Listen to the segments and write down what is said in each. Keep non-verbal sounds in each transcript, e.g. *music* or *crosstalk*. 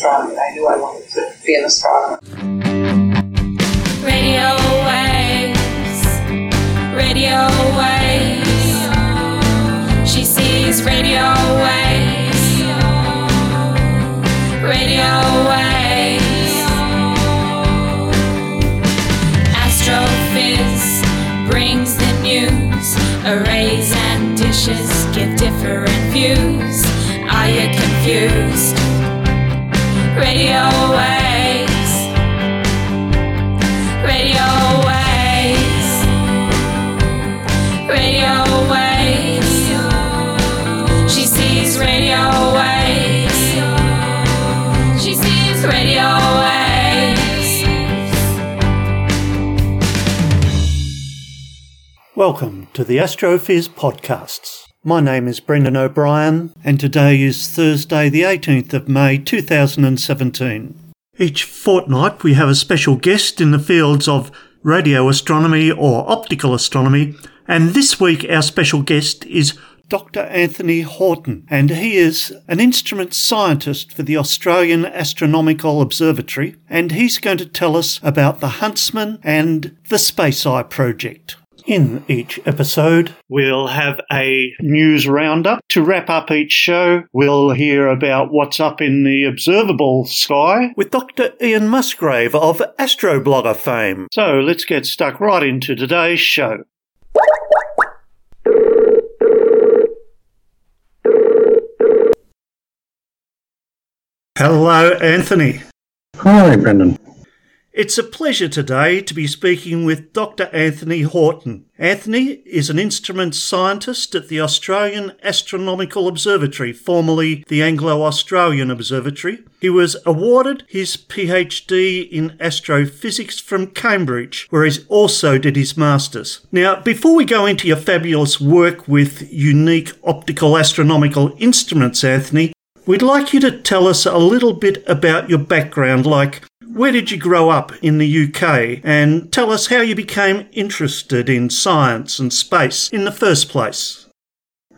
astronomy. I knew I wanted to be an astronomer. Radio the Astrophiz podcasts. My name is Brendan O'Brien, and today is Thursday, the 18th of May 2017. Each fortnight, we have a special guest in the fields of radio astronomy or optical astronomy, and this week our special guest is Dr. Anthony Horton, and he is an instrument scientist for the Australian Astronomical Observatory, and he's going to tell us about the Huntsman and the Space Eye project. In each episode, we'll have a news roundup. To wrap up each show, we'll hear about what's up in the observable sky with Dr. Ian Musgrave of Astroblogger fame. So let's get stuck right into today's show. Hello, Anthony. Hi, Brendan. It's a pleasure today to be speaking with Dr. Anthony Horton. Anthony is an instrument scientist at the Australian Astronomical Observatory, formerly the Anglo Australian Observatory. He was awarded his PhD in astrophysics from Cambridge, where he also did his master's. Now, before we go into your fabulous work with unique optical astronomical instruments, Anthony, we'd like you to tell us a little bit about your background, like where did you grow up in the UK? And tell us how you became interested in science and space in the first place.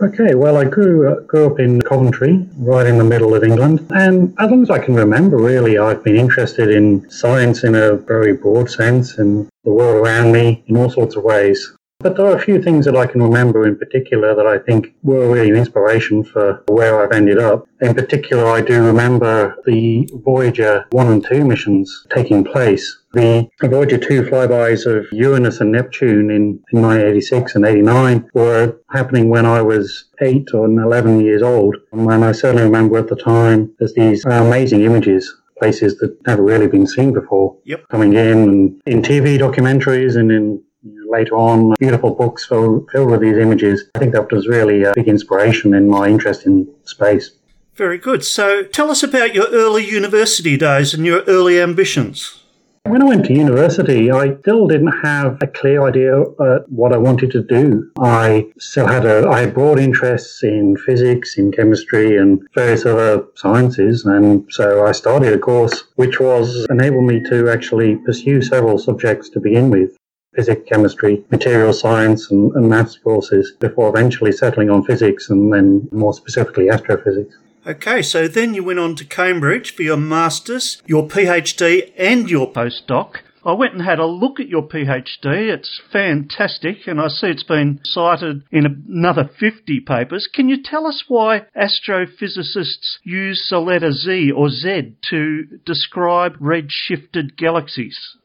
Okay, well, I grew uh, grew up in Coventry, right in the middle of England, and as long as I can remember, really, I've been interested in science in a very broad sense and the world around me in all sorts of ways. But there are a few things that I can remember in particular that I think were really an inspiration for where I've ended up. In particular, I do remember the Voyager 1 and 2 missions taking place. The Voyager 2 flybys of Uranus and Neptune in, in 1986 and 89 were happening when I was 8 or 11 years old. And I certainly remember at the time there's these amazing images places that never really been seen before Yep. coming in and in TV documentaries and in later on beautiful books filled, filled with these images. I think that was really a big inspiration in my interest in space. Very good. So tell us about your early university days and your early ambitions. When I went to university, I still didn't have a clear idea uh, what I wanted to do. I still had a I had broad interests in physics, in chemistry, and various other sciences, and so I started a course which was enabled me to actually pursue several subjects to begin with. Physics, chemistry, material science, and, and maths courses before eventually settling on physics and then more specifically astrophysics. Okay, so then you went on to Cambridge for your master's, your PhD, and your postdoc. I went and had a look at your PhD. It's fantastic, and I see it's been cited in another 50 papers. Can you tell us why astrophysicists use the letter Z or Z to describe red-shifted galaxies?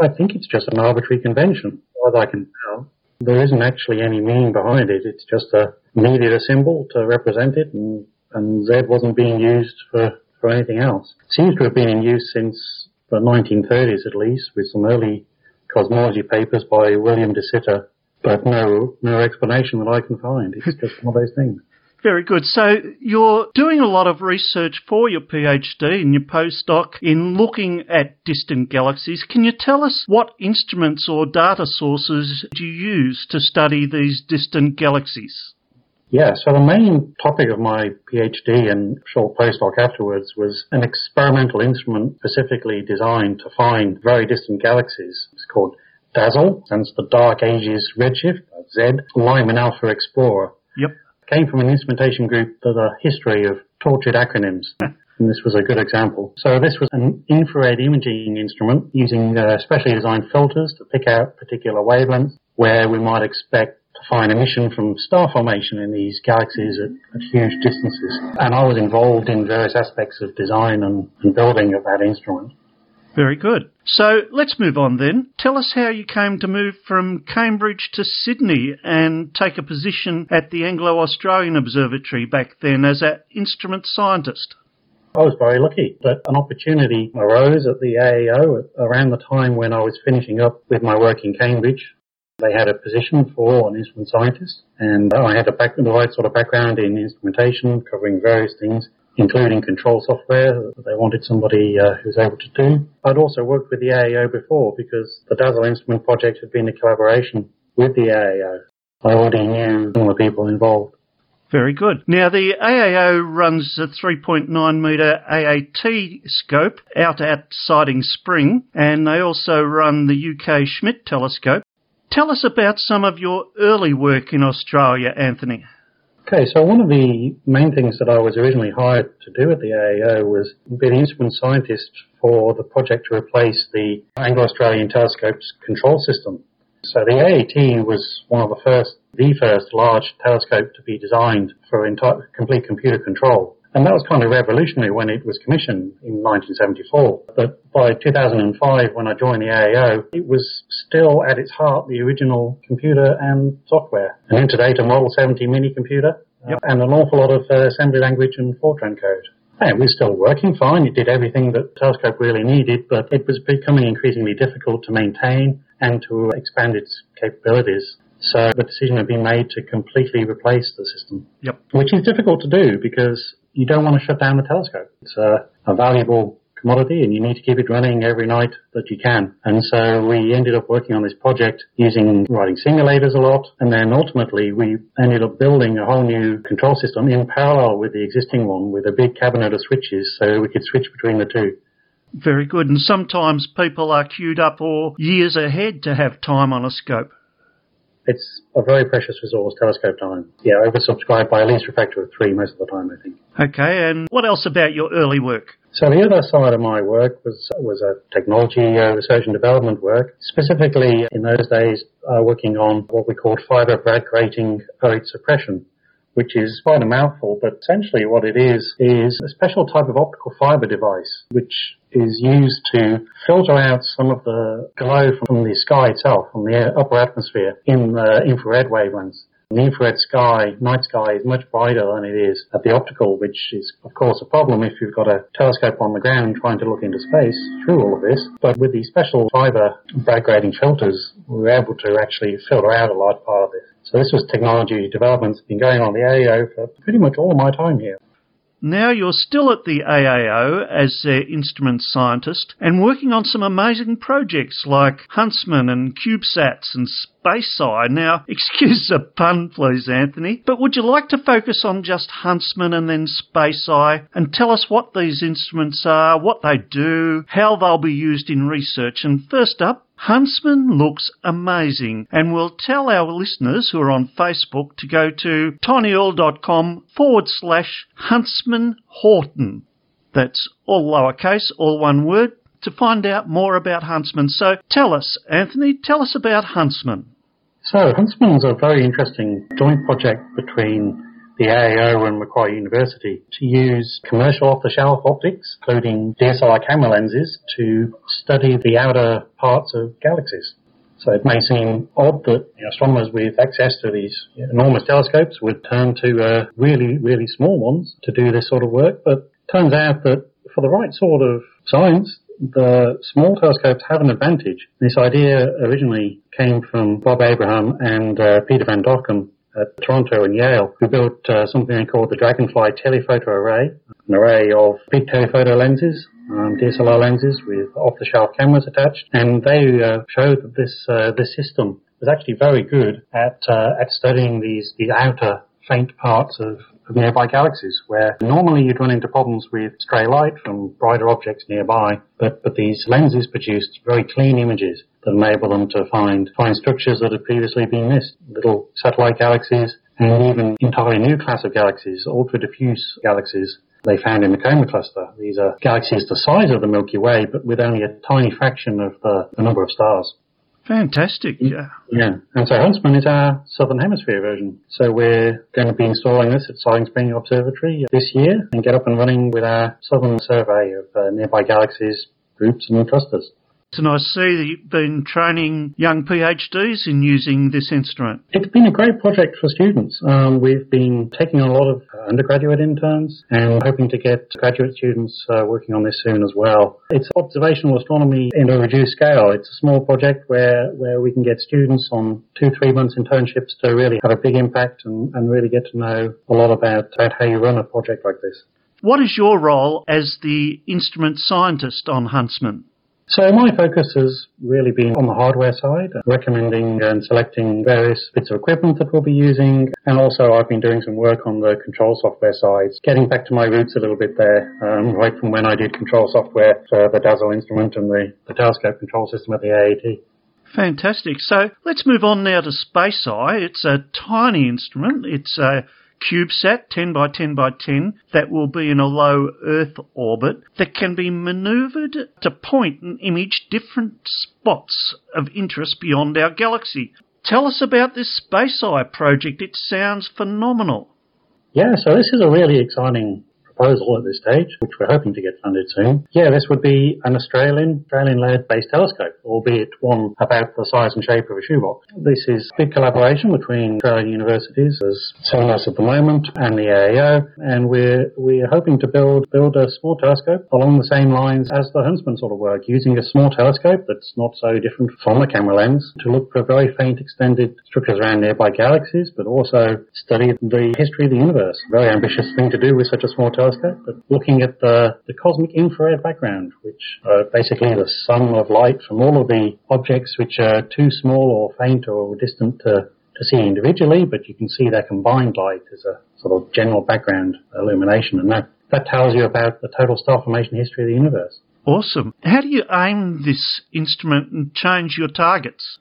I think it's just an arbitrary convention, as I can tell. There isn't actually any meaning behind it. It's just a needed a symbol to represent it, and, and Z wasn't being used for, for anything else. It seems to have been in use since the 1930s at least, with some early cosmology papers by William de Sitter, but no no explanation that I can find. It's just one of those things. Very good. So you're doing a lot of research for your PhD and your postdoc in looking at distant galaxies. Can you tell us what instruments or data sources do you use to study these distant galaxies? Yeah, so the main topic of my PhD and short postdoc afterwards was an experimental instrument specifically designed to find very distant galaxies. It's called DAZLE, stands the Dark Ages Redshift, Z, Lyman Alpha Explorer. Yep. Came from an instrumentation group with a history of tortured acronyms. *laughs* And this was a good example. So this was an infrared imaging instrument using uh, specially designed filters to pick out particular wavelengths where we might expect to find emission from star formation in these galaxies at, at huge distances. And I was involved in various aspects of design and, and building of that instrument. Very good. So let's move on then. Tell us how you came to move from Cambridge to Sydney and take a position at the Anglo Australian Observatory back then as an instrument scientist. I was very lucky that an opportunity arose at the AAO around the time when I was finishing up with my work in Cambridge. They had a position for an instrument scientist, and I had a back, the right sort of background in instrumentation, covering various things, including control software they wanted somebody uh, who was able to do. I'd also worked with the AAO before because the DAZLE instrument project had been a collaboration with the AAO. I already knew of the people involved. Very good. Now, the AAO runs a 3.9 metre AAT scope out at Siding Spring, and they also run the UK Schmidt telescope. Tell us about some of your early work in Australia, Anthony. Okay, so one of the main things that I was originally hired to do at the AAO was be the instrument scientist for the project to replace the Anglo-Australian Telescope's control system. So the AAT was one of the first, the first large telescope to be designed for entire, complete computer control. And that was kind of revolutionary when it was commissioned in 1974. But by 2005, when I joined the AAO, it was still at its heart the original computer and software. An Interdata Model 70 mini computer Yep. and an awful lot of uh, assembly language and Fortran code. And it was still working fine. It did everything that Telescope really needed, but it was becoming increasingly difficult to maintain and to expand its capabilities. So the decision had been made to completely replace the system Yep. which is difficult to do because you don't want to shut down the telescope. It's a, a valuable commodity and you need to keep it running every night that you can. And so we ended up working on this project using writing simulators a lot and then ultimately we ended up building a whole new control system in parallel with the existing one with a big cabinet of switches so we could switch between the two. Very good. And sometimes people are queued up or years ahead to have time on a scope. It's a very precious resource, telescope time. Yeah, oversubscribed by at least a factor of three most of the time, I think. Okay, and what else about your early work? So the other side of my work was was a technology uh, research and development work, specifically in those days uh, working on what we called fiber Bragg grating rate suppression, which is quite a mouthful, but essentially what it is is a special type of optical fiber device which is used to filter out some of the glow from the sky itself, from the upper atmosphere in the infrared wavelengths. The infrared sky, night sky, is much brighter than it is at the optical, which is, of course, a problem if you've got a telescope on the ground trying to look into space through all of this. But with these special fiber Bragg grating filters, we were able to actually filter out a large part of this. So this was technology development that's been going on the AAO for pretty much all my time here. Now you're still at the AAO as their instrument scientist and working on some amazing projects like Huntsman and CubeSats and SpaceEye. Now, *laughs* excuse the pun, please, Anthony, but would you like to focus on just Huntsman and then SpaceEye and tell us what these instruments are, what they do, how they'll be used in research? And first up, Huntsman looks amazing and we'll tell our listeners who are on Facebook to go to tinyurl.com forward slash Huntsman Horton. That's all lowercase, all one word, to find out more about Huntsman. So tell us, Anthony, tell us about Huntsman. So Huntsman's a very interesting joint project between the AAO and Macquarie University to use commercial off-the-shelf optics, including DSLR camera lenses, to study the outer parts of galaxies. So it may seem odd that you know, astronomers with access to these enormous telescopes would turn to uh, really, really small ones to do this sort of work, but turns out that for the right sort of science, the small telescopes have an advantage. This idea originally came from Bob Abraham and uh, Peter Van Dokkum at Toronto and Yale, who built uh, something they called the Dragonfly Telephoto Array, an array of big telephoto lenses, um, DSLR lenses with off-the-shelf cameras attached, and they uh, showed that this uh, this system was actually very good at uh, at studying these these outer faint parts of nearby galaxies, where normally you'd run into problems with stray light from brighter objects nearby, but but these lenses produced very clean images that enable them to find find structures that had previously been missed, little satellite galaxies, and even entirely new class of galaxies, ultra diffuse galaxies they found in the Coma Cluster. These are galaxies the size of the Milky Way, but with only a tiny fraction of the, the number of stars. Fantastic. Yeah. Yeah, and so Huntsman is our Southern Hemisphere version. So we're going to be installing this at Siding Spring Observatory this year and get up and running with our Southern survey of uh, nearby galaxies, groups and clusters. And I see that you've been training young PhDs in using this instrument. It's been a great project for students. Um, we've been taking a lot of uh, undergraduate interns and hoping to get graduate students uh, working on this soon as well. It's observational astronomy in a reduced scale. It's a small project where, where we can get students on two, three months internships to really have a big impact and, and really get to know a lot about, about how you run a project like this. What is your role as the instrument scientist on Huntsman? So my focus has really been on the hardware side, recommending and selecting various bits of equipment that we'll be using, and also I've been doing some work on the control software side, getting back to my roots a little bit there, um, right from when I did control software for the DAZLE instrument and the, the telescope control system at the AAT. Fantastic. So let's move on now to Space Eye. It's a tiny instrument. It's a CubeSat 10 by 10 by 10 that will be in a low Earth orbit that can be maneuvered to point and image different spots of interest beyond our galaxy. Tell us about this Space Eye project. It sounds phenomenal. Yeah, so this is a really exciting proposal at this stage, which we're hoping to get funded soon. Yeah, this would be an Australian, Australian-led based telescope, albeit one about the size and shape of a shoebox. This is a big collaboration between Australian universities, as CERNUS at the moment, and the AAO, and we're, we're hoping to build, build a small telescope along the same lines as the Huntsman sort of work, using a small telescope that's not so different from a camera lens to look for very faint extended structures around nearby galaxies, but also study the history of the universe. Very ambitious thing to do with such a small telescope telescope, but looking at the, the cosmic infrared background, which are basically the sum of light from all of the objects which are too small or faint or distant to, to see individually, but you can see their combined light as a sort of general background illumination, and that, that tells you about the total star formation history of the universe. Awesome. How do you aim this instrument and change your targets?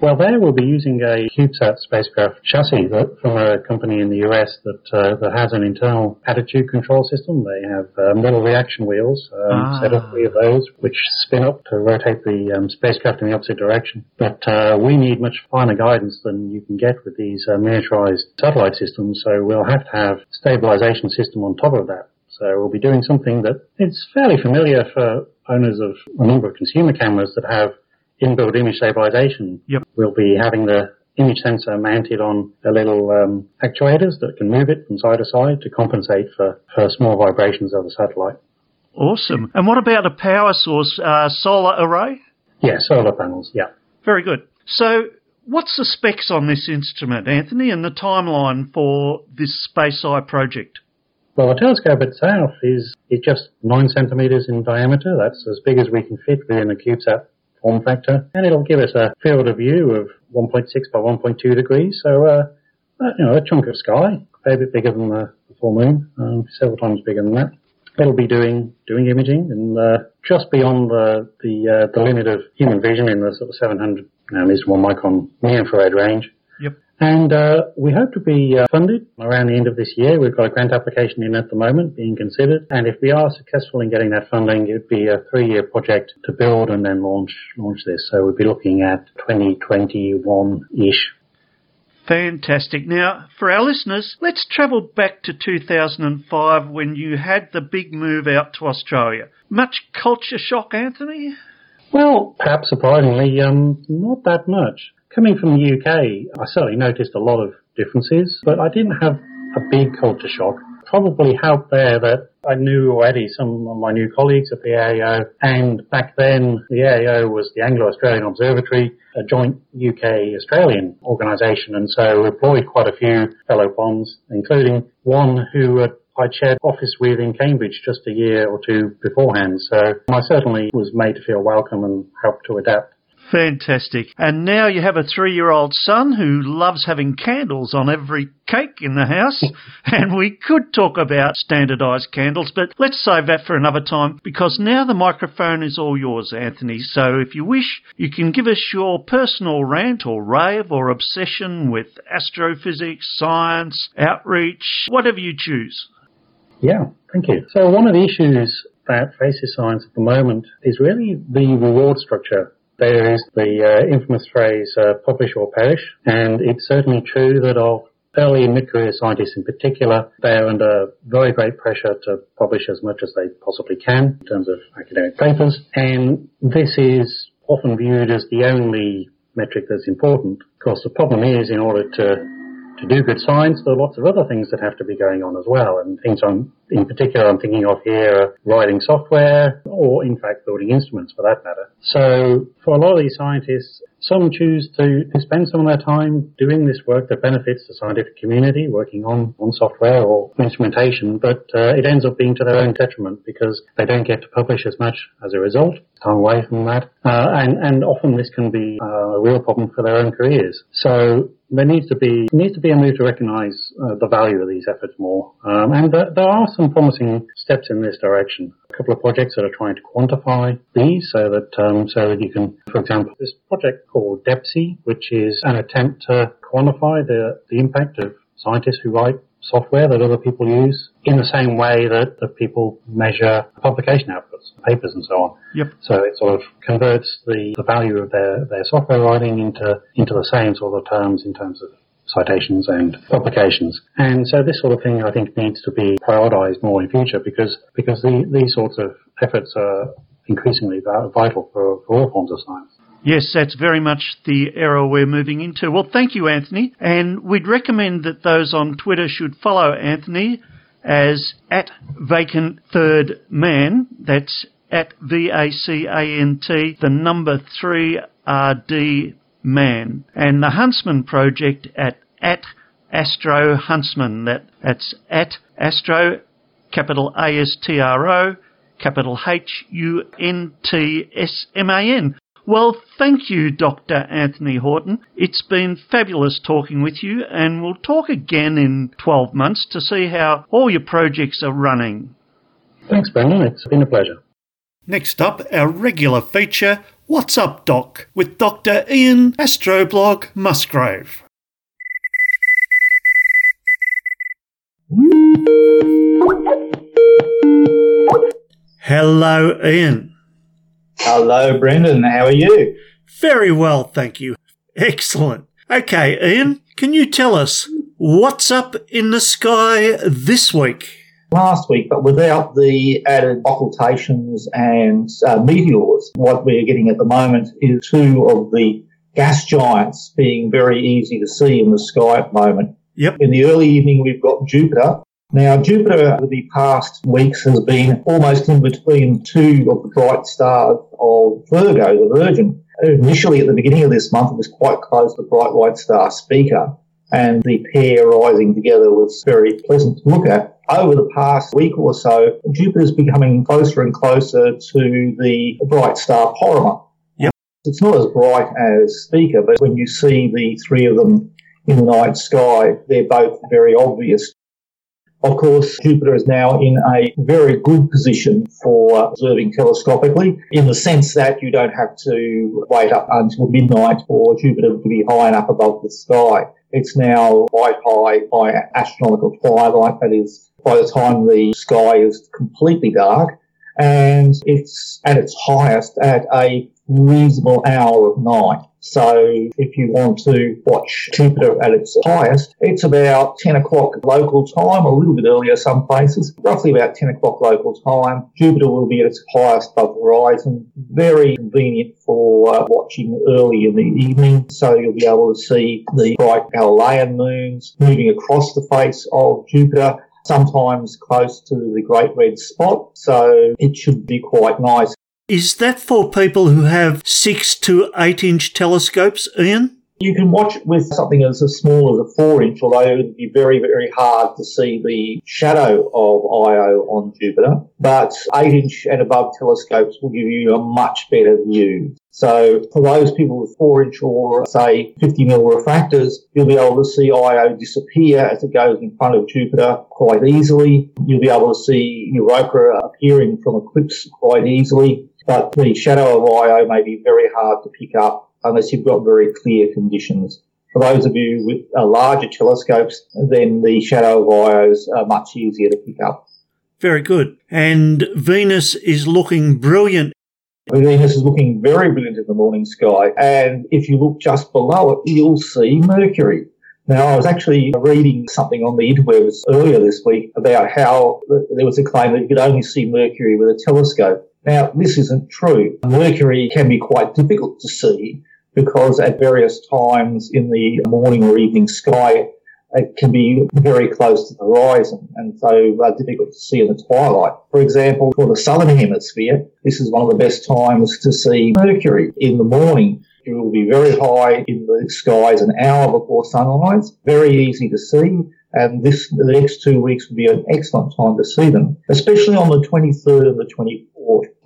Well, there we'll be using a CubeSat spacecraft chassis that, from a company in the US that uh, that has an internal attitude control system. They have uh, metal reaction wheels, um, Ah. set of three of those, which spin up to rotate the um, spacecraft in the opposite direction. But uh, we need much finer guidance than you can get with these uh, miniaturized satellite systems, so we'll have to have stabilization system on top of that. So we'll be doing something that is fairly familiar for owners of a number of consumer cameras that have inbuilt image stabilization. Yep. We'll be having the image sensor mounted on a little um, actuators that can move it from side to side to compensate for, for small vibrations of the satellite. Awesome. And what about a power source, uh, solar array? Yeah, solar panels, yeah. Very good. So, what's the specs on this instrument, Anthony, and the timeline for this Space Eye project? Well, the telescope itself is, is just 9 centimeters in diameter. That's as big as we can fit within a CubeSat form factor. And it'll give us a field of view of 1.6 by 1.2 degrees. So, uh, uh, you know, a chunk of sky, a bit bigger than the, full moon, um, several times bigger than that. It'll be doing doing imaging and uh, just beyond the the, uh, the limit of human vision in the sort of 700 at least one micron near infrared range. And uh, we hope to be uh, funded around the end of this year. We've got a grant application in at the moment being considered, and if we are successful in getting that funding, it would be a three-year project to build and then launch launch this. So we'd be looking at 2021-ish. Fantastic. Now, for our listeners, let's travel back to 2005 when you had the big move out to Australia. Much culture shock, Anthony? Well, perhaps surprisingly, um, not that much. Coming from the UK, I certainly noticed a lot of differences, but I didn't have a big culture shock. Probably helped there that I knew already some of my new colleagues at the AAO, and back then the AAO was the Anglo-Australian Observatory, a joint UK-Australian organisation, and so employed quite a few fellow POMs, including one who had I'd shared office with in Cambridge just a year or two beforehand, so I certainly was made to feel welcome and helped to adapt. Fantastic. And now you have a three year old son who loves having candles on every cake in the house. *laughs* and we could talk about standardized candles, but let's save that for another time because now the microphone is all yours, Anthony. So if you wish, you can give us your personal rant or rave or obsession with astrophysics, science, outreach, whatever you choose. Yeah, thank you. So one of the issues that faces science at the moment is really the reward structure. There is the uh, infamous phrase, uh, publish or perish, and it's certainly true that of early and mid-career scientists in particular, they're under very great pressure to publish as much as they possibly can in terms of academic papers, and this is often viewed as the only metric that's important. Of course, the problem is in order to to do good science, there are lots of other things that have to be going on as well. And things I'm, in particular, I'm thinking of here writing software or, in fact, building instruments for that matter. So for a lot of these scientists, some choose to, spend some of their time doing this work that benefits the scientific community, working on, on software or instrumentation, but uh, it ends up being to their own detriment because they don't get to publish as much as a result, time away from that, uh, and, and often this can be uh, a real problem for their own careers. So there needs to be needs to be a move to recognise uh, the value of these efforts more, um, and th- there are some promising steps in this direction. A couple of projects that are trying to quantify these, so that um, so that you can, for example, this project called Depsy, which is an attempt to quantify the the impact of scientists who write software that other people use in the same way that, that people measure publication outputs, papers and so on. Yep. So it sort of converts the, the value of their, their software writing into, into the same sort of terms in terms of citations and publications. And so this sort of thing I think needs to be prioritized more in future because, because the, these sorts of efforts are increasingly vital for, for all forms of science. Yes, that's very much the era we're moving into. Well, thank you, Anthony. And we'd recommend that those on Twitter should follow Anthony as at vacant third man. That's at V A C A N T, the number three R D man. And the Huntsman Project at at Astro Huntsman. That, that's at Astro, capital A S T R O, capital H U N T S M A N. Well, thank you, Dr. Anthony Horton. It's been fabulous talking with you, and we'll talk again in 12 months to see how all your projects are running. Thanks, Brendan. It's been a pleasure. Next up, our regular feature, What's Up, Doc, with Dr. Ian Astroblog Musgrave. Hello, Ian. Hello, Brendan. How are you? Very well, thank you. Excellent. Okay, Ian, can you tell us what's up in the sky this week? Last week, but without the added occultations and uh, meteors, what we're getting at the moment is two of the gas giants being very easy to see in the sky at the moment. Yep. In the early evening, we've got Jupiter. Now, Jupiter over the past weeks has been almost in between two of the bright stars of Virgo, the Virgin. Initially, at the beginning of this month, it was quite close to the bright white star Spica, and the pair rising together was very pleasant to look at. Over the past week or so, Jupiter's becoming closer and closer to the bright star Porrima. Yep. It's not as bright as Spica, but when you see the three of them in the night sky, they're both very obvious. Of course, Jupiter is now in a very good position for observing telescopically in the sense that you don't have to wait up until midnight for Jupiter to be high enough above the sky. It's now quite high by astronomical twilight, that is, by the time the sky is completely dark, and it's at its highest at a reasonable hour of night. So if you want to watch Jupiter at its highest, it's about 10 o'clock local time, a little bit earlier some places, roughly about 10 o'clock local time. Jupiter will be at its highest above the horizon. Very convenient for uh, watching early in the evening. So you'll be able to see the bright Galilean moons moving across the face of Jupiter sometimes close to the Great Red Spot. So it should be quite nice. Is that for people who have six to eight inch telescopes, Ian? You can watch it with something as small as a four inch, although it would be very, very hard to see the shadow of Io on Jupiter. But eight inch and above telescopes will give you a much better view. So for those people with four inch or say 50 mil refractors, you'll be able to see Io disappear as it goes in front of Jupiter quite easily. You'll be able to see Europa appearing from eclipse quite easily. But the shadow of Io may be very hard to pick up unless you've got very clear conditions. For those of you with uh, larger telescopes, then the shadow of Io is uh, much easier to pick up. Very good. And Venus is looking brilliant. Venus is looking very brilliant in the morning sky. And if you look just below it, you'll see Mercury. Now, I was actually reading something on the interwebs earlier this week about how there was a claim that you could only see Mercury with a telescope. Now, this isn't true. Mercury can be quite difficult to see because at various times in the morning or evening sky, it can be very close to the horizon and so uh, difficult to see in the twilight. For example, for the southern hemisphere, this is one of the best times to see Mercury in the morning. It will be very high in the skies an hour before sunrise, very easy to see. And this, the next two weeks will be an excellent time to see them, especially on the 23rd and the 24th.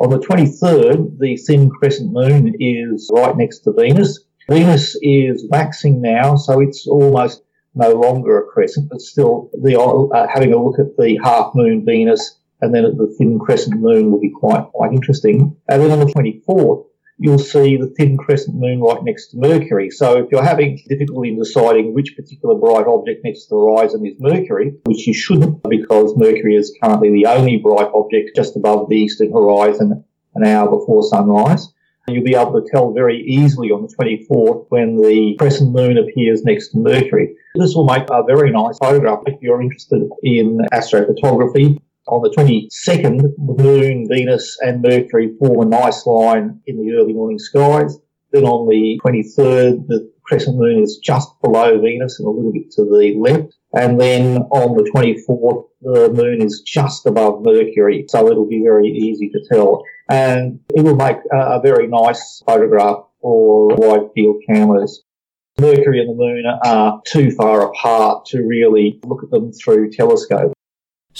On the 23rd, the thin crescent moon is right next to Venus. Venus is waxing now, so it's almost no longer a crescent, but still the, uh, having a look at the half moon Venus and then at the thin crescent moon will be quite, quite interesting. And then on the 24th, you'll see the thin crescent moon right next to Mercury. So if you're having difficulty in deciding which particular bright object next to the horizon is Mercury, which you shouldn't because Mercury is currently the only bright object just above the eastern horizon an hour before sunrise, You'll be able to tell very easily on the 24th when the crescent moon appears next to Mercury. This will make a very nice photograph if you're interested in astrophotography. On the 22nd, the moon, Venus and Mercury form a nice line in the early morning skies. Then on the 23rd, the crescent moon is just below Venus and a little bit to the left. And then on the 24th, the moon is just above Mercury. So it'll be very easy to tell and it will make a, very nice photograph for wide field cameras. Mercury and the Moon are too far apart to really look at them through telescope.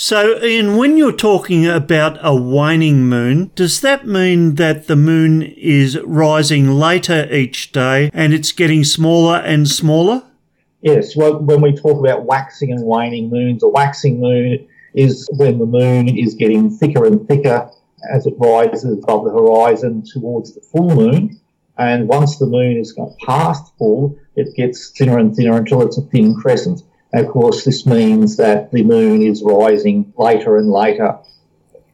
So, Ian, when you're talking about a waning moon, does that mean that the moon is rising later each day and it's getting smaller and smaller? Yes, well, when we talk about waxing and waning moons, a waxing moon is when the moon is getting thicker and thicker as it rises above the horizon towards the full moon. And once the moon is past full, it gets thinner and thinner until it's a thin crescent. Of course, this means that the moon is rising later and later.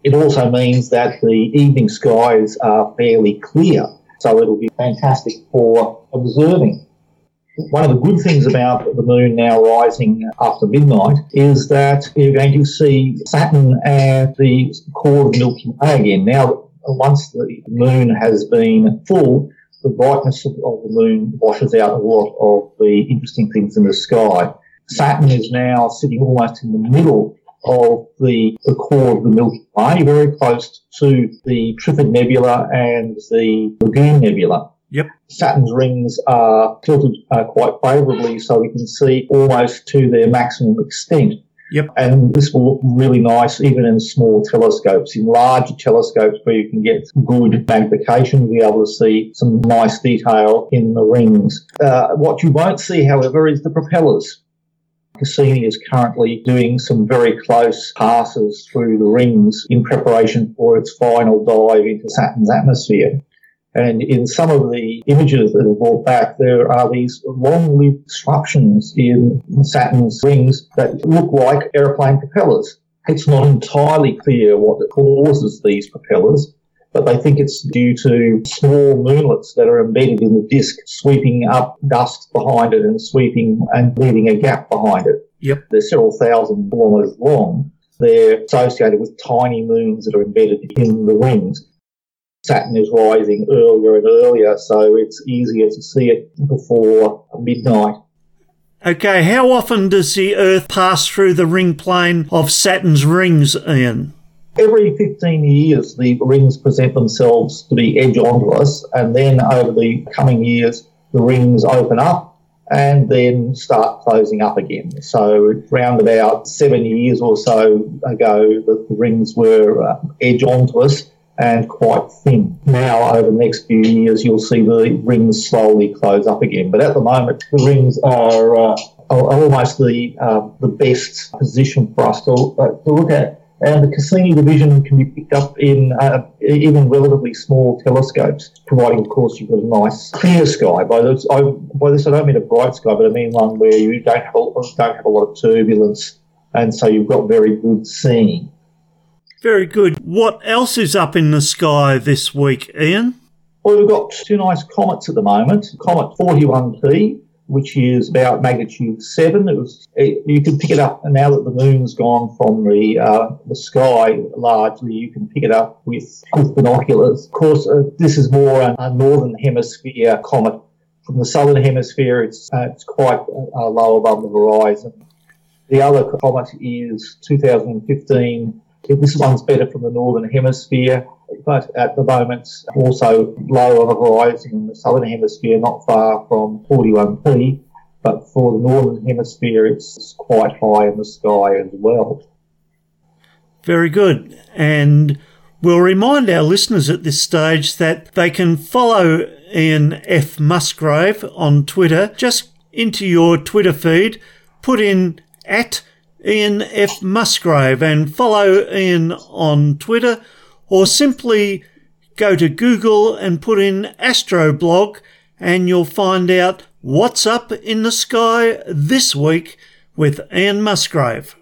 It also means that the evening skies are fairly clear, so it'll be fantastic for observing. One of the good things about the moon now rising after midnight is that you're going to see Saturn at the core of Milky Way again. Now, once the moon has been full, the brightness of the moon washes out a lot of the interesting things in the sky. Saturn is now sitting almost in the middle of the, the core of the Milky Way, very close to the Trifid Nebula and the Lagoon Nebula. Yep. Saturn's rings are tilted uh, quite favourably so we can see almost to their maximum extent. Yep. And this will look really nice even in small telescopes. In larger telescopes where you can get good magnification, you'll be able to see some nice detail in the rings. Uh, what you won't see, however, is the propellers. Cassini is currently doing some very close passes through the rings in preparation for its final dive into Saturn's atmosphere. And in some of the images that are brought back, there are these long-lived disruptions in Saturn's rings that look like aeroplane propellers. It's not entirely clear what causes these propellers, but they think it's due to small moonlets that are embedded in the disk, sweeping up dust behind it and sweeping and leaving a gap behind it. Yep. They're several thousand kilometres long. They're associated with tiny moons that are embedded in the rings. Saturn is rising earlier and earlier, so it's easier to see it before midnight. Okay, how often does the Earth pass through the ring plane of Saturn's rings, Ian? Every 15 years, the rings present themselves to be edge onto us, and then over the coming years, the rings open up and then start closing up again. So, around about seven years or so ago, the, rings were uh, edge us and quite thin. Now, over the next few years, you'll see the rings slowly close up again. But at the moment, the rings are, uh, almost the uh, the best position for us to, uh, to look at. And the Cassini division can be picked up in uh, even relatively small telescopes, providing, of course, you've got a nice clear sky. By this, I, by this, I don't mean a bright sky, but I mean one where you don't have a, don't have a lot of turbulence, and so you've got very good seeing. Very good. What else is up in the sky this week, Ian? Well, we've got two nice comets at the moment. Comet 41P, which is about magnitude seven. It was it, you can pick it up now that the moon's gone from the uh, the sky largely. You can pick it up with, with binoculars. Of course, uh, this is more a, a, northern hemisphere comet. From the southern hemisphere, it's uh, it's quite uh, low above the horizon. The other comet is 2015. This one's better from the northern hemisphere but at the moment also low on the horizon in the southern hemisphere, not far from 41p. But for the northern hemisphere, it's quite high in the sky as well. Very good. And we'll remind our listeners at this stage that they can follow Ian F. Musgrave on Twitter. Just into your Twitter feed, put in at Ian F. Musgrave and follow Ian on Twitter or simply go to Google and put in Astroblog and you'll find out what's up in the sky this week with Ian Musgrave.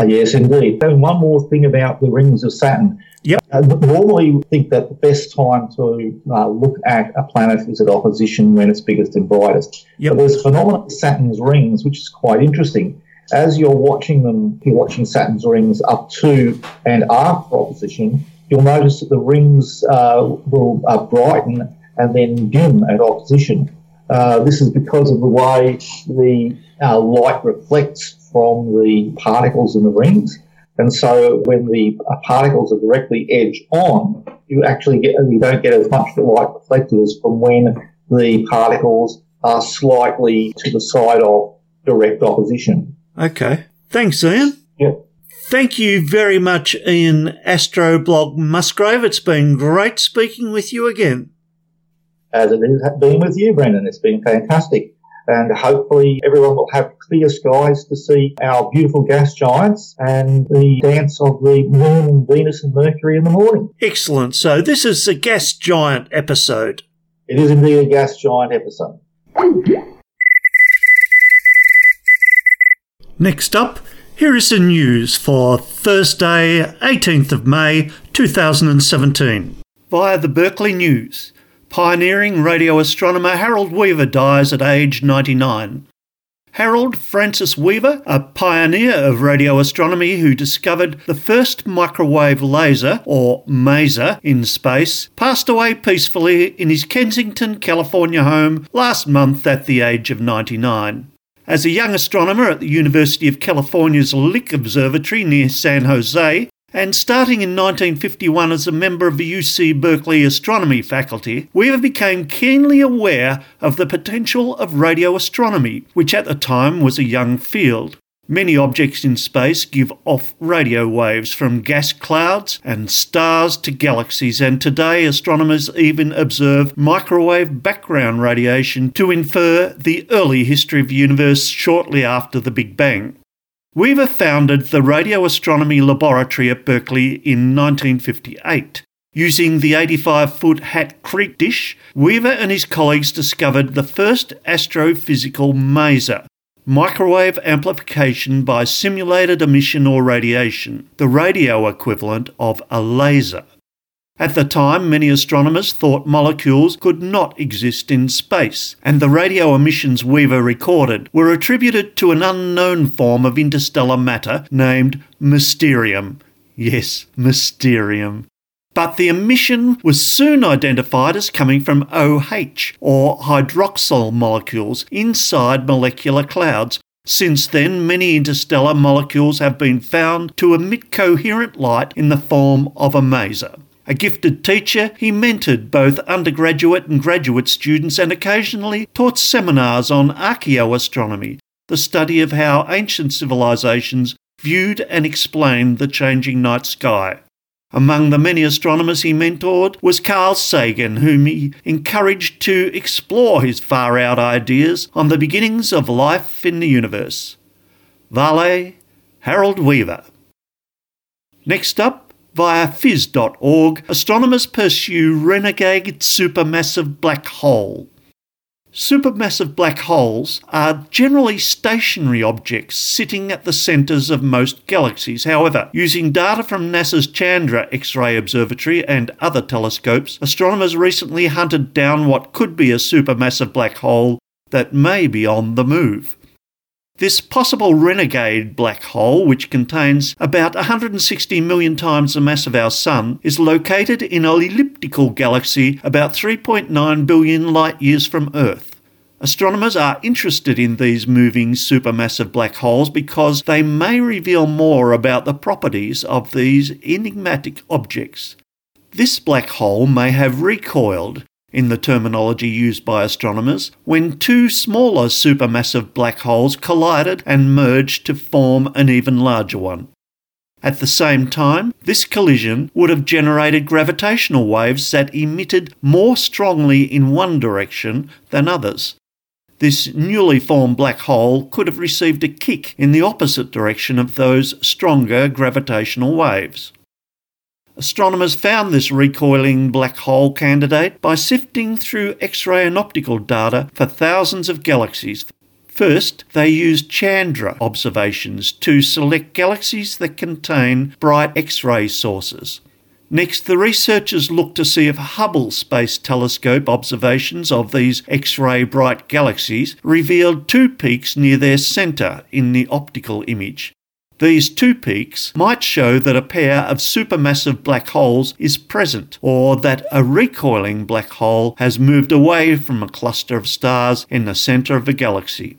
Uh, yes, indeed. And one more thing about the rings of Saturn. Yep. Uh, normally, we think that the best time to uh, look at a planet is at opposition when it's biggest and brightest. Yep. But there's a phenomenon with Saturn's rings, which is quite interesting as you're watching them, you're watching Saturn's rings up to and after opposition, you'll notice that the rings uh, will uh, brighten and then dim at opposition. Uh, this is because of the way the uh, light reflects from the particles in the rings. And so when the particles are directly edge on, you actually get, you don't get as much light reflected as from when the particles are slightly to the side of direct opposition. Okay. Thanks, Ian. Yep. Thank you very much, Ian Astroblog Musgrave. It's been great speaking with you again. As it has been with you, Brendan. It's been fantastic. And hopefully everyone will have clear skies to see our beautiful gas giants and the dance of the moon and Venus and Mercury in the morning. Excellent. So this is the gas giant episode. It is indeed a gas giant episode. Next up, here is the news for Thursday, 18th of May 2017. Via the Berkeley News, pioneering radio astronomer Harold Weaver dies at age 99. Harold Francis Weaver, a pioneer of radio astronomy who discovered the first microwave laser, or maser, in space, passed away peacefully in his Kensington, California home last month at the age of 99. As a young astronomer at the University of California's Lick Observatory near San Jose, and starting in 1951 as a member of the UC Berkeley astronomy faculty, Weaver became keenly aware of the potential of radio astronomy, which at the time was a young field. Many objects in space give off radio waves from gas clouds and stars to galaxies, and today astronomers even observe microwave background radiation to infer the early history of the universe shortly after the Big Bang. Weaver founded the Radio Astronomy Laboratory at Berkeley in 1958. Using the 85 foot Hat Creek dish, Weaver and his colleagues discovered the first astrophysical maser, Microwave amplification by stimulated emission or radiation, the radio equivalent of a laser. At the time, many astronomers thought molecules could not exist in space, and the radio emissions Weaver recorded were attributed to an unknown form of interstellar matter named mysterium. Yes, mysterium. But the emission was soon identified as coming from OH, or hydroxyl molecules, inside molecular clouds. Since then, many interstellar molecules have been found to emit coherent light in the form of a maser. A gifted teacher, he mentored both undergraduate and graduate students and occasionally taught seminars on archaeoastronomy, the study of how ancient civilizations viewed and explained the changing night sky. Among the many astronomers he mentored was Carl Sagan, whom he encouraged to explore his far out ideas on the beginnings of life in the universe. Vale, Harold Weaver. Next up, via phys.org, astronomers pursue renegade supermassive black hole. Supermassive black holes are generally stationary objects sitting at the centres of most galaxies. However, using data from NASA's Chandra X ray Observatory and other telescopes, astronomers recently hunted down what could be a supermassive black hole that may be on the move. This possible renegade black hole, which contains about 160 million times the mass of our Sun, is located in an elliptical galaxy about 3.9 billion light years from Earth. Astronomers are interested in these moving supermassive black holes because they may reveal more about the properties of these enigmatic objects. This black hole may have recoiled, in the terminology used by astronomers, when two smaller supermassive black holes collided and merged to form an even larger one. At the same time, this collision would have generated gravitational waves that emitted more strongly in one direction than others. This newly formed black hole could have received a kick in the opposite direction of those stronger gravitational waves. Astronomers found this recoiling black hole candidate by sifting through X ray and optical data for thousands of galaxies. First, they used Chandra observations to select galaxies that contain bright X ray sources. Next, the researchers looked to see if Hubble Space Telescope observations of these X ray bright galaxies revealed two peaks near their centre in the optical image. These two peaks might show that a pair of supermassive black holes is present, or that a recoiling black hole has moved away from a cluster of stars in the centre of a galaxy.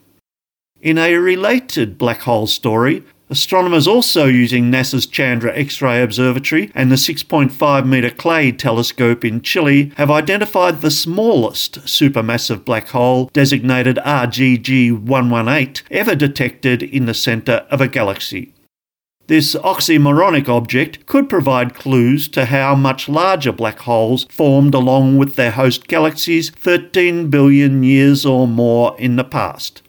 In a related black hole story, astronomers also using NASA's Chandra X ray Observatory and the 6.5 metre Clay telescope in Chile have identified the smallest supermassive black hole, designated RGG 118, ever detected in the centre of a galaxy. This oxymoronic object could provide clues to how much larger black holes formed along with their host galaxies 13 billion years or more in the past.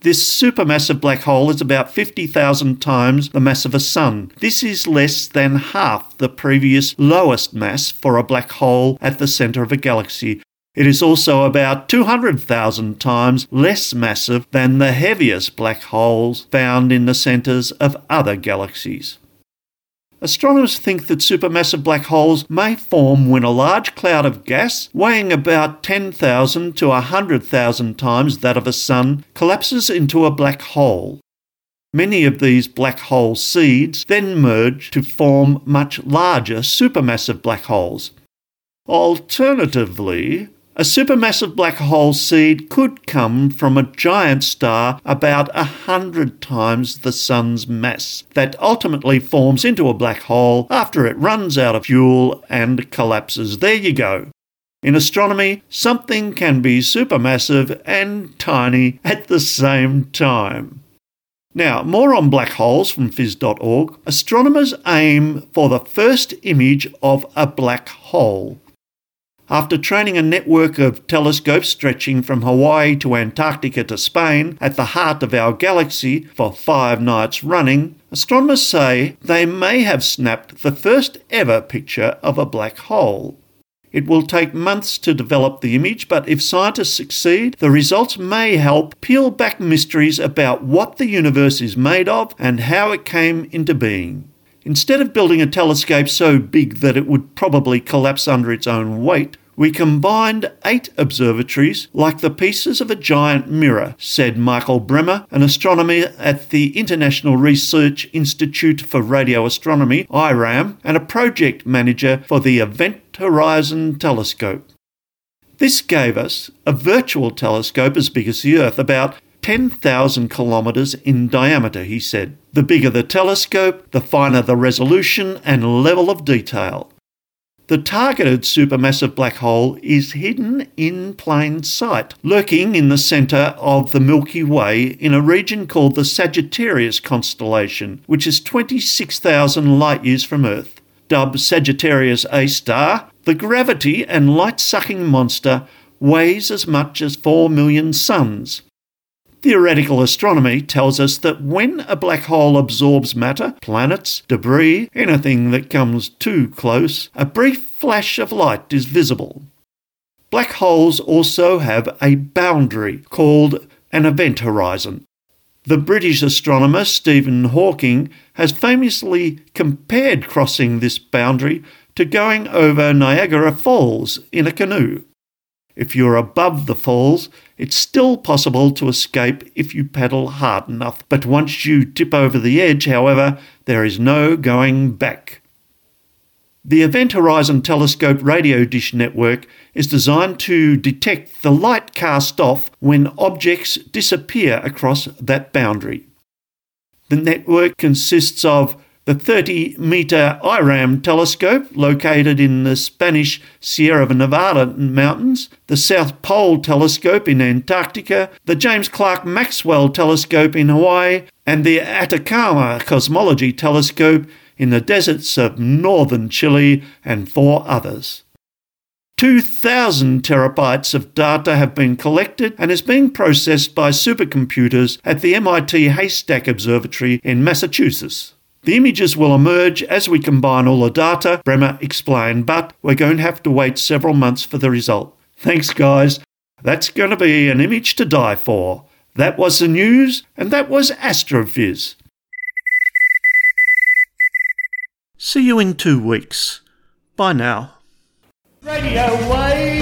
This supermassive black hole is about 50,000 times the mass of a sun. This is less than half the previous lowest mass for a black hole at the centre of a galaxy, it is also about 200,000 times less massive than the heaviest black holes found in the centres of other galaxies. Astronomers think that supermassive black holes may form when a large cloud of gas, weighing about 10,000 to 100,000 times that of a sun, collapses into a black hole. Many of these black hole seeds then merge to form much larger supermassive black holes. Alternatively, a supermassive black hole seed could come from a giant star about a hundred times the Sun's mass that ultimately forms into a black hole after it runs out of fuel and collapses. There you go. In astronomy, something can be supermassive and tiny at the same time. Now, more on black holes from phys.org. Astronomers aim for the first image of a black hole. After training a network of telescopes stretching from Hawaii to Antarctica to Spain at the heart of our galaxy for five nights running, astronomers say they may have snapped the first ever picture of a black hole. It will take months to develop the image, but if scientists succeed, the results may help peel back mysteries about what the universe is made of and how it came into being. Instead of building a telescope so big that it would probably collapse under its own weight, we combined eight observatories like the pieces of a giant mirror, said Michael Bremer, an astronomer at the International Research Institute for Radio Astronomy, IRAM, and a project manager for the Event Horizon Telescope. This gave us a virtual telescope as big as the Earth, about 10,000 kilometres in diameter, he said. The bigger the telescope, the finer the resolution and level of detail. The targeted supermassive black hole is hidden in plain sight, lurking in the centre of the Milky Way in a region called the Sagittarius constellation, which is 26,000 light years from Earth. Dubbed Sagittarius A star, the gravity and light sucking monster weighs as much as 4 million suns. Theoretical astronomy tells us that when a black hole absorbs matter, planets, debris, anything that comes too close, a brief flash of light is visible. black holes also have a boundary called an event horizon. The British astronomer Stephen Hawking has famously compared crossing this boundary to going over Niagara Falls in a canoe. If you're above the falls, it's still possible to escape if you paddle hard enough, but once you tip over the edge, however, there is no going back. The Event Horizon Telescope radio dish network is designed to detect the light cast off when objects disappear across that boundary. The network consists of the 30 metre IRAM telescope located in the Spanish Sierra Nevada mountains, the South Pole telescope in Antarctica, the James Clerk Maxwell telescope in Hawaii, and the Atacama Cosmology telescope in the deserts of northern Chile, and four others. 2,000 terabytes of data have been collected and is being processed by supercomputers at the MIT Haystack Observatory in Massachusetts. The images will emerge as we combine all the data, Bremer explained, but we're going to have to wait several months for the result. Thanks, guys. That's going to be an image to die for. That was the news, and that was Astrophiz. See you in two weeks. Bye now. Radio Wave.